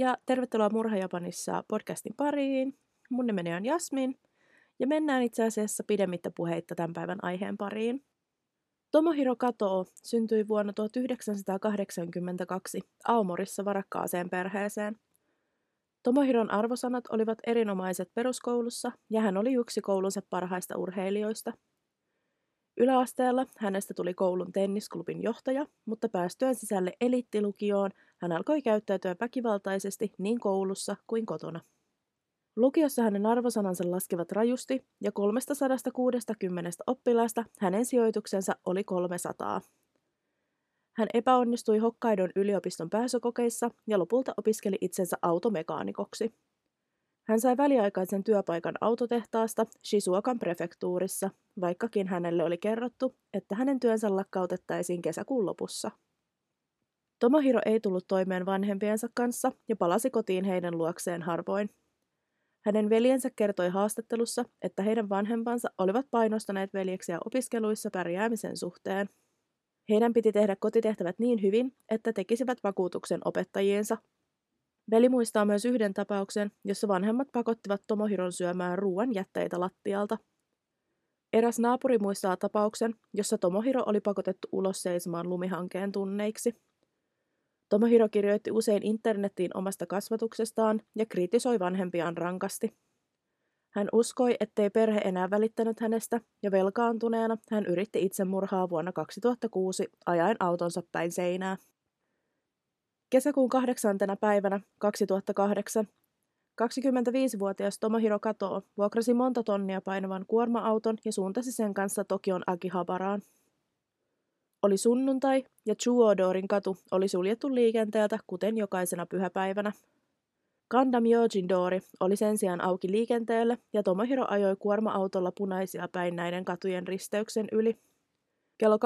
ja tervetuloa Murha Japanissa podcastin pariin. Mun nimeni on Jasmin ja mennään itse asiassa pidemmittä puheitta tämän päivän aiheen pariin. Tomohiro Katoo syntyi vuonna 1982 Aomorissa varakkaaseen perheeseen. Tomohiron arvosanat olivat erinomaiset peruskoulussa ja hän oli yksi koulunsa parhaista urheilijoista – Yläasteella hänestä tuli koulun tennisklubin johtaja, mutta päästyään sisälle elittilukioon hän alkoi käyttäytyä väkivaltaisesti niin koulussa kuin kotona. Lukiossa hänen arvosanansa laskevat rajusti ja 360 oppilaasta hänen sijoituksensa oli 300. Hän epäonnistui Hokkaidon yliopiston pääsykokeissa ja lopulta opiskeli itsensä automekaanikoksi. Hän sai väliaikaisen työpaikan autotehtaasta Shizuokan prefektuurissa, vaikkakin hänelle oli kerrottu, että hänen työnsä lakkautettaisiin kesäkuun lopussa. Tomohiro ei tullut toimeen vanhempiensa kanssa ja palasi kotiin heidän luokseen harvoin. Hänen veljensä kertoi haastattelussa, että heidän vanhempansa olivat painostaneet veljeksiä opiskeluissa pärjäämisen suhteen. Heidän piti tehdä kotitehtävät niin hyvin, että tekisivät vakuutuksen opettajiensa Veli muistaa myös yhden tapauksen, jossa vanhemmat pakottivat Tomohiron syömään ruoan jätteitä lattialta. Eräs naapuri muistaa tapauksen, jossa Tomohiro oli pakotettu ulos seisomaan lumihankeen tunneiksi. Tomohiro kirjoitti usein internettiin omasta kasvatuksestaan ja kritisoi vanhempiaan rankasti. Hän uskoi, ettei perhe enää välittänyt hänestä ja velkaantuneena hän yritti itsemurhaa vuonna 2006 ajaen autonsa päin seinää. Kesäkuun kahdeksantena päivänä 2008 25-vuotias Tomohiro Kato vuokrasi monta tonnia painavan kuorma-auton ja suuntasi sen kanssa Tokion Akihabaraan. Oli sunnuntai ja Chuodorin katu oli suljettu liikenteeltä kuten jokaisena pyhäpäivänä. Kanda Myojindori oli sen sijaan auki liikenteelle ja Tomohiro ajoi kuorma-autolla punaisia päin näiden katujen risteyksen yli. Kello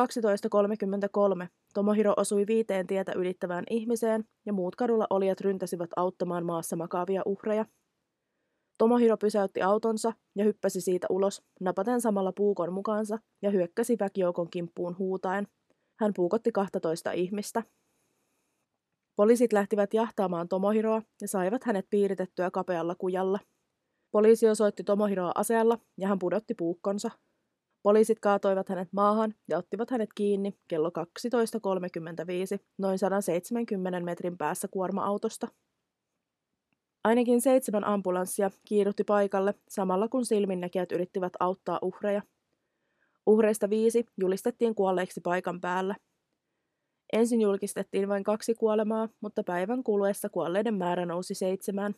12.33 Tomohiro osui viiteen tietä ylittävään ihmiseen ja muut kadulla olijat ryntäsivät auttamaan maassa makaavia uhreja. Tomohiro pysäytti autonsa ja hyppäsi siitä ulos, napaten samalla puukon mukaansa ja hyökkäsi väkijoukon kimppuun huutaen. Hän puukotti 12 ihmistä. Poliisit lähtivät jahtaamaan Tomohiroa ja saivat hänet piiritettyä kapealla kujalla. Poliisi osoitti Tomohiroa aseella ja hän pudotti puukkonsa. Poliisit kaatoivat hänet maahan ja ottivat hänet kiinni kello 12.35 noin 170 metrin päässä kuorma-autosta. Ainakin seitsemän ambulanssia kiiruhti paikalle samalla kun silminnäkijät yrittivät auttaa uhreja. Uhreista viisi julistettiin kuolleiksi paikan päällä. Ensin julkistettiin vain kaksi kuolemaa, mutta päivän kuluessa kuolleiden määrä nousi seitsemään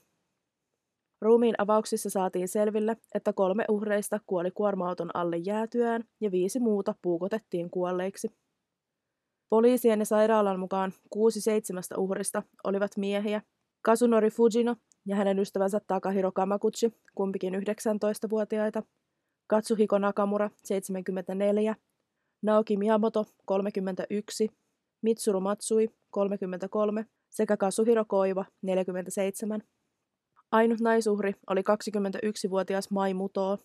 Ruumiin avauksissa saatiin selville, että kolme uhreista kuoli kuorma-auton alle jäätyään ja viisi muuta puukotettiin kuolleiksi. Poliisien ja sairaalan mukaan kuusi seitsemästä uhrista olivat miehiä. Kasunori Fujino ja hänen ystävänsä Takahiro Kamakuchi, kumpikin 19-vuotiaita, Katsuhiko Nakamura, 74, Naoki Miyamoto, 31, Mitsuru Matsui, 33 sekä Kasuhiro Koiva, 47. Ainut naisuhri oli 21-vuotias Mai Mutoo.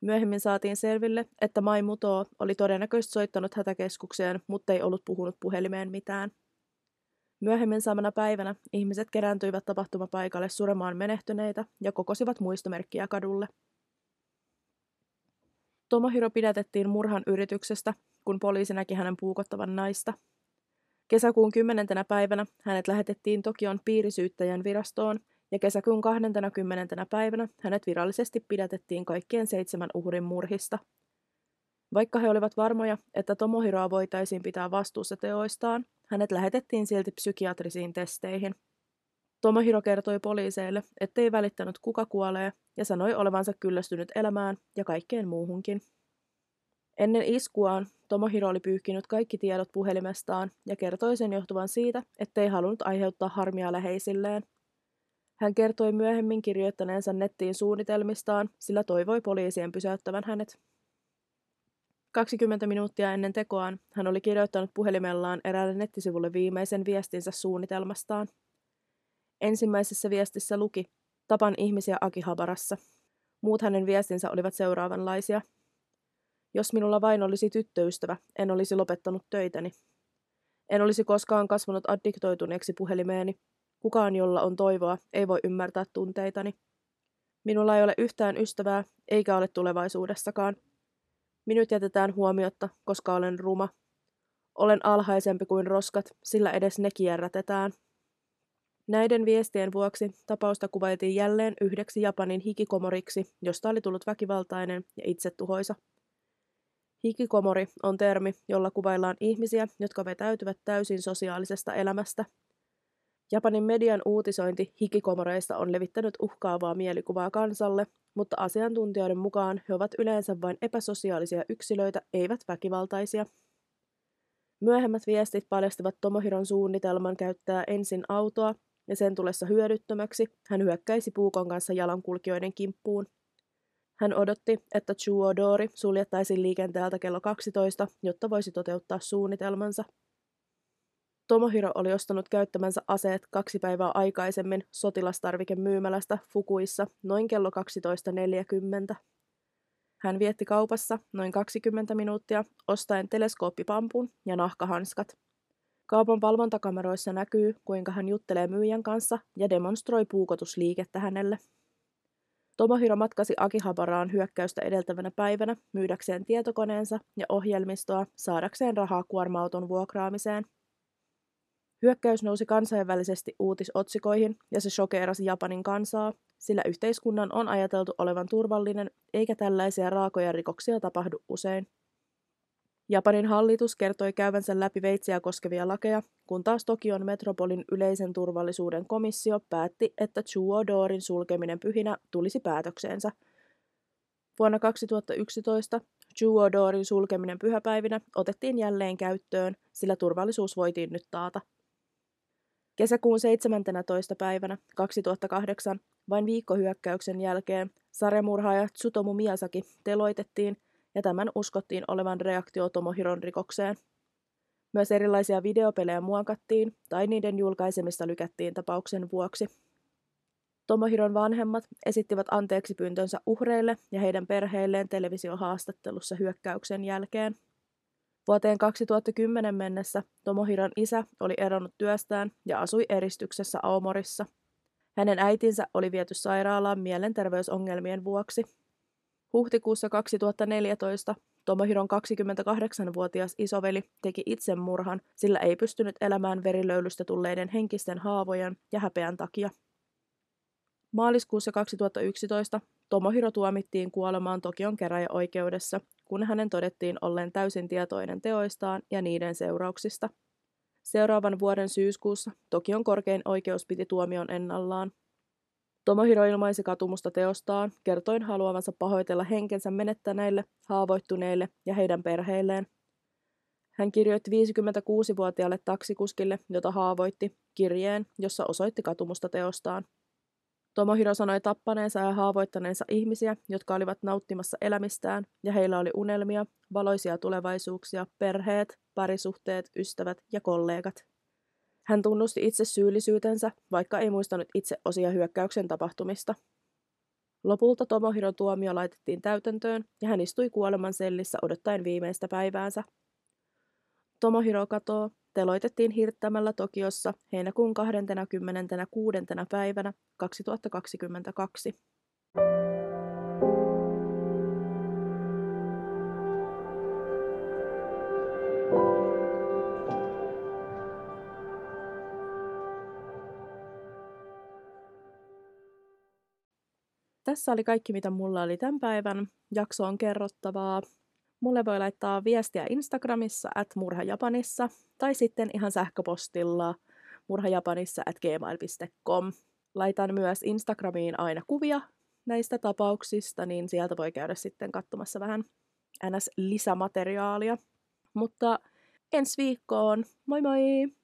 Myöhemmin saatiin selville, että Mai Mutoo oli todennäköisesti soittanut hätäkeskukseen, mutta ei ollut puhunut puhelimeen mitään. Myöhemmin samana päivänä ihmiset kerääntyivät tapahtumapaikalle suremaan menehtyneitä ja kokosivat muistomerkkiä kadulle. Tomohiro pidätettiin murhan yrityksestä, kun poliisi näki hänen puukottavan naista. Kesäkuun 10. päivänä hänet lähetettiin Tokion piirisyyttäjän virastoon, ja kesäkuun 20. päivänä hänet virallisesti pidätettiin kaikkien seitsemän uhrin murhista. Vaikka he olivat varmoja, että Tomohiroa voitaisiin pitää vastuussa teoistaan, hänet lähetettiin silti psykiatrisiin testeihin. Tomohiro kertoi poliiseille, ettei välittänyt kuka kuolee ja sanoi olevansa kyllästynyt elämään ja kaikkeen muuhunkin. Ennen iskuaan Tomohiro oli pyyhkinyt kaikki tiedot puhelimestaan ja kertoi sen johtuvan siitä, ettei halunnut aiheuttaa harmia läheisilleen. Hän kertoi myöhemmin kirjoittaneensa nettiin suunnitelmistaan, sillä toivoi poliisien pysäyttävän hänet. 20 minuuttia ennen tekoaan hän oli kirjoittanut puhelimellaan eräälle nettisivulle viimeisen viestinsä suunnitelmastaan. Ensimmäisessä viestissä luki, tapan ihmisiä Akihabarassa. Muut hänen viestinsä olivat seuraavanlaisia. Jos minulla vain olisi tyttöystävä, en olisi lopettanut töitäni. En olisi koskaan kasvanut addiktoituneeksi puhelimeeni, Kukaan, jolla on toivoa, ei voi ymmärtää tunteitani. Minulla ei ole yhtään ystävää, eikä ole tulevaisuudessakaan. Minut jätetään huomiotta, koska olen ruma. Olen alhaisempi kuin roskat, sillä edes ne kierrätetään. Näiden viestien vuoksi tapausta kuvailtiin jälleen yhdeksi Japanin hikikomoriksi, josta oli tullut väkivaltainen ja itsetuhoisa. Hikikomori on termi, jolla kuvaillaan ihmisiä, jotka vetäytyvät täysin sosiaalisesta elämästä. Japanin median uutisointi hikikomoreista on levittänyt uhkaavaa mielikuvaa kansalle, mutta asiantuntijoiden mukaan he ovat yleensä vain epäsosiaalisia yksilöitä, eivät väkivaltaisia. Myöhemmät viestit paljastivat Tomohiron suunnitelman käyttää ensin autoa, ja sen tulessa hyödyttömäksi hän hyökkäisi puukon kanssa jalankulkijoiden kimppuun. Hän odotti, että Chuodori suljettaisiin liikenteeltä kello 12, jotta voisi toteuttaa suunnitelmansa. Tomohiro oli ostanut käyttämänsä aseet kaksi päivää aikaisemmin sotilastarvikemyymälästä Fukuissa noin kello 12.40. Hän vietti kaupassa noin 20 minuuttia ostaen teleskooppipampun ja nahkahanskat. Kaupan valvontakameroissa näkyy, kuinka hän juttelee myyjän kanssa ja demonstroi puukotusliikettä hänelle. Tomohiro matkasi Akihabaraan hyökkäystä edeltävänä päivänä myydäkseen tietokoneensa ja ohjelmistoa saadakseen rahaa kuorma-auton vuokraamiseen. Hyökkäys nousi kansainvälisesti uutisotsikoihin ja se shokeerasi Japanin kansaa, sillä yhteiskunnan on ajateltu olevan turvallinen eikä tällaisia raakoja rikoksia tapahdu usein. Japanin hallitus kertoi käyvänsä läpi veitsiä koskevia lakeja, kun taas Tokion metropolin yleisen turvallisuuden komissio päätti, että Chuodorin sulkeminen pyhinä tulisi päätökseensä. Vuonna 2011 Chuodorin sulkeminen pyhäpäivinä otettiin jälleen käyttöön, sillä turvallisuus voitiin nyt taata. Kesäkuun 17. päivänä 2008, vain viikkohyökkäyksen jälkeen, sarjamurhaaja Tsutomu Miyazaki teloitettiin ja tämän uskottiin olevan reaktio Tomohiron rikokseen. Myös erilaisia videopelejä muokattiin tai niiden julkaisemista lykättiin tapauksen vuoksi. Tomohiron vanhemmat esittivät anteeksi pyyntönsä uhreille ja heidän perheilleen televisiohaastattelussa hyökkäyksen jälkeen. Vuoteen 2010 mennessä Tomohiron isä oli eronnut työstään ja asui eristyksessä Aomorissa. Hänen äitinsä oli viety sairaalaan mielenterveysongelmien vuoksi. Huhtikuussa 2014 Tomohiron 28-vuotias isoveli teki itsemurhan, sillä ei pystynyt elämään verilöylystä tulleiden henkisten haavojen ja häpeän takia. Maaliskuussa 2011 Tomohiro tuomittiin kuolemaan Tokion käräjäoikeudessa, kun hänen todettiin olleen täysin tietoinen teoistaan ja niiden seurauksista. Seuraavan vuoden syyskuussa Tokion korkein oikeus piti tuomion ennallaan. Tomohiro ilmaisi katumusta teostaan, kertoin haluavansa pahoitella henkensä menettäneille, haavoittuneille ja heidän perheilleen. Hän kirjoitti 56-vuotiaalle taksikuskille, jota haavoitti, kirjeen, jossa osoitti katumusta teostaan. Tomohiro sanoi tappaneensa ja haavoittaneensa ihmisiä, jotka olivat nauttimassa elämistään, ja heillä oli unelmia, valoisia tulevaisuuksia, perheet, parisuhteet, ystävät ja kollegat. Hän tunnusti itse syyllisyytensä, vaikka ei muistanut itse osia hyökkäyksen tapahtumista. Lopulta Tomohiron tuomio laitettiin täytäntöön ja hän istui kuoleman sellissä odottaen viimeistä päiväänsä. Tomohiro katoo teloitettiin hirttämällä Tokiossa heinäkuun 26. päivänä 2022. Tässä oli kaikki, mitä mulla oli tämän päivän jaksoon kerrottavaa. Mulle voi laittaa viestiä Instagramissa at murhajapanissa tai sitten ihan sähköpostilla murhajapanissa at gmail.com. Laitan myös Instagramiin aina kuvia näistä tapauksista, niin sieltä voi käydä sitten katsomassa vähän ns. lisämateriaalia. Mutta ensi viikkoon, moi moi!